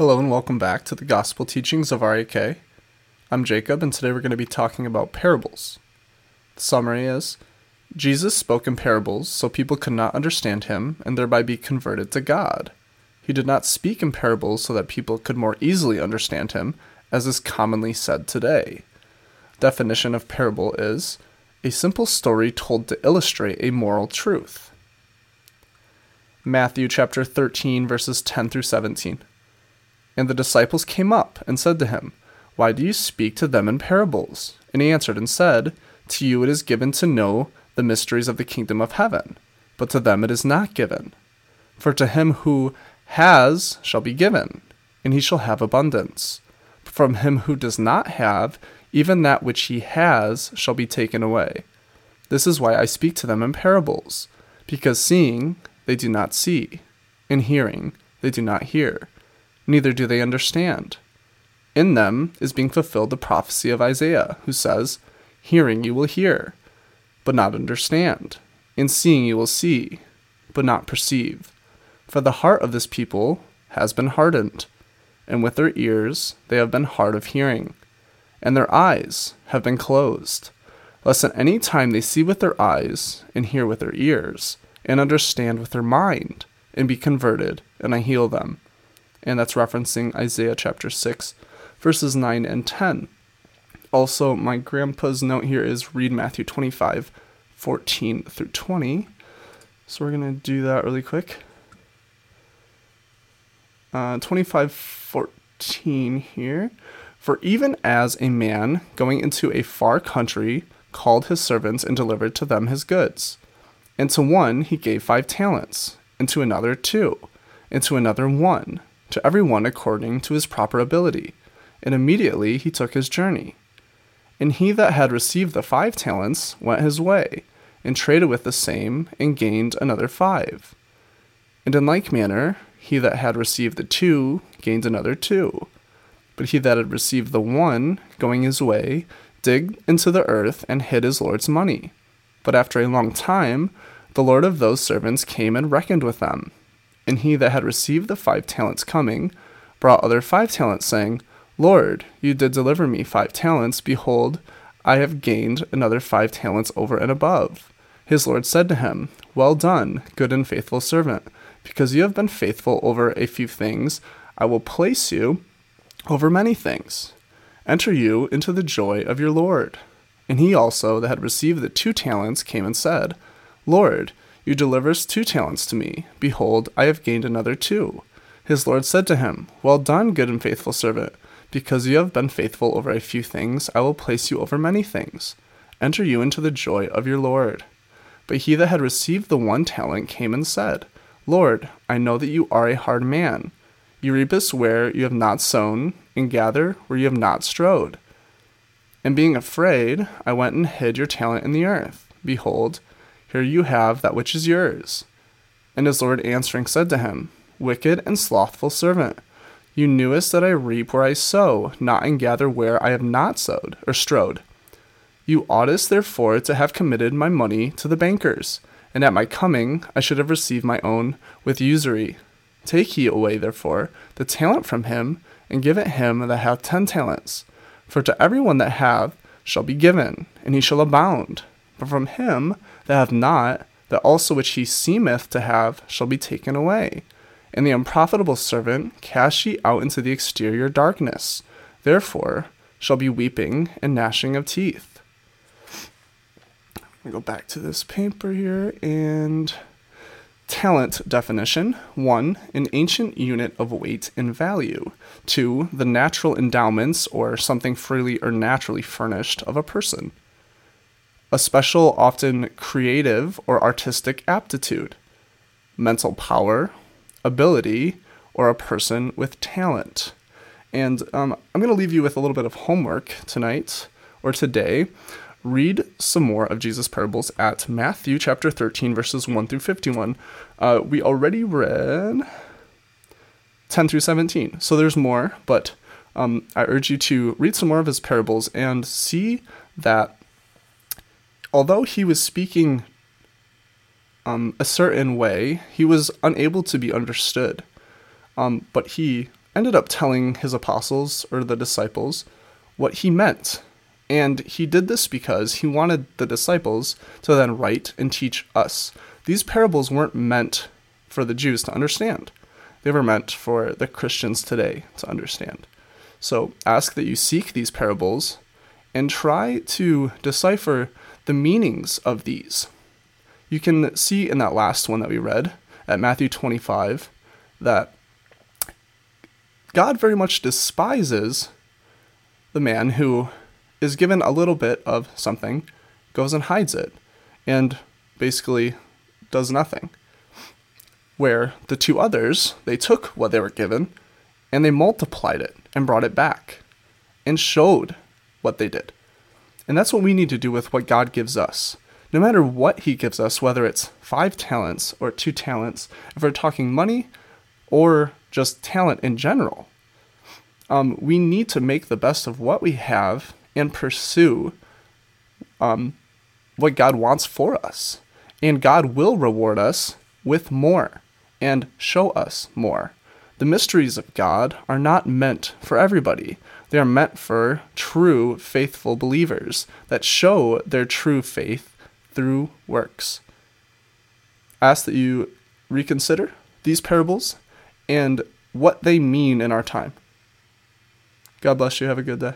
Hello and welcome back to the Gospel Teachings of RAK. I'm Jacob, and today we're going to be talking about parables. The summary is Jesus spoke in parables so people could not understand him and thereby be converted to God. He did not speak in parables so that people could more easily understand him, as is commonly said today. Definition of parable is a simple story told to illustrate a moral truth. Matthew chapter 13 verses 10 through 17. And the disciples came up and said to him, Why do you speak to them in parables? And he answered and said, To you it is given to know the mysteries of the kingdom of heaven, but to them it is not given. For to him who has shall be given, and he shall have abundance. But from him who does not have, even that which he has shall be taken away. This is why I speak to them in parables, because seeing they do not see, and hearing they do not hear, neither do they understand. In them is being fulfilled the prophecy of Isaiah, who says, Hearing you will hear, but not understand, and seeing you will see, but not perceive. For the heart of this people has been hardened, and with their ears they have been hard of hearing and their eyes have been closed, lest at any time they see with their eyes, and hear with their ears, and understand with their mind, and be converted, and I heal them. And that's referencing Isaiah chapter 6, verses 9 and 10. Also, my grandpa's note here is read Matthew 25, 14 through 20. So we're going to do that really quick. Uh, 25, 14 here. For even as a man going into a far country called his servants and delivered to them his goods, and to one he gave five talents, and to another two, and to another one, to every one according to his proper ability. And immediately he took his journey. And he that had received the five talents went his way, and traded with the same, and gained another five. And in like manner, he that had received the two gained another two. But he that had received the one, going his way, digged into the earth and hid his Lord's money. But after a long time, the Lord of those servants came and reckoned with them. And he that had received the five talents coming, brought other five talents, saying, Lord, you did deliver me five talents. Behold, I have gained another five talents over and above. His Lord said to him, Well done, good and faithful servant. Because you have been faithful over a few things, I will place you over many things. Enter you into the joy of your Lord. And he also that had received the two talents came and said, Lord, you deliverest two talents to me. Behold, I have gained another two. His Lord said to him, Well done, good and faithful servant. Because you have been faithful over a few things, I will place you over many things. Enter you into the joy of your Lord. But he that had received the one talent came and said, Lord, I know that you are a hard man you reap where you have not sown, and gather where you have not strode. And being afraid, I went and hid your talent in the earth. Behold, here you have that which is yours. And his Lord answering said to him, Wicked and slothful servant, you knewest that I reap where I sow, not and gather where I have not sowed or strode. You oughtest therefore to have committed my money to the bankers, and at my coming I should have received my own with usury. Take ye away, therefore, the talent from him, and give it him that hath ten talents. For to every one that hath shall be given, and he shall abound. But from him that hath not, that also which he seemeth to have shall be taken away. And the unprofitable servant cast ye out into the exterior darkness. Therefore shall be weeping and gnashing of teeth. Go back to this paper here and Talent definition 1. An ancient unit of weight and value. 2. The natural endowments or something freely or naturally furnished of a person. A special, often creative or artistic aptitude. Mental power, ability, or a person with talent. And um, I'm going to leave you with a little bit of homework tonight or today read some more of Jesus' parables at Matthew chapter 13, verses 1 through 51. Uh, we already read 10 through 17, so there's more, but um, I urge you to read some more of his parables and see that although he was speaking um, a certain way, he was unable to be understood. Um, but he ended up telling his apostles or the disciples what he meant. And he did this because he wanted the disciples to then write and teach us. These parables weren't meant for the Jews to understand, they were meant for the Christians today to understand. So ask that you seek these parables and try to decipher the meanings of these. You can see in that last one that we read at Matthew 25 that God very much despises the man who is given a little bit of something, goes and hides it, and basically does nothing. Where the two others, they took what they were given and they multiplied it and brought it back and showed what they did. And that's what we need to do with what God gives us. No matter what He gives us, whether it's five talents or two talents, if we're talking money or just talent in general, um, we need to make the best of what we have and pursue um, what God wants for us. And God will reward us with more and show us more. The mysteries of God are not meant for everybody. They are meant for true, faithful believers that show their true faith through works. I ask that you reconsider these parables and what they mean in our time. God bless you. Have a good day.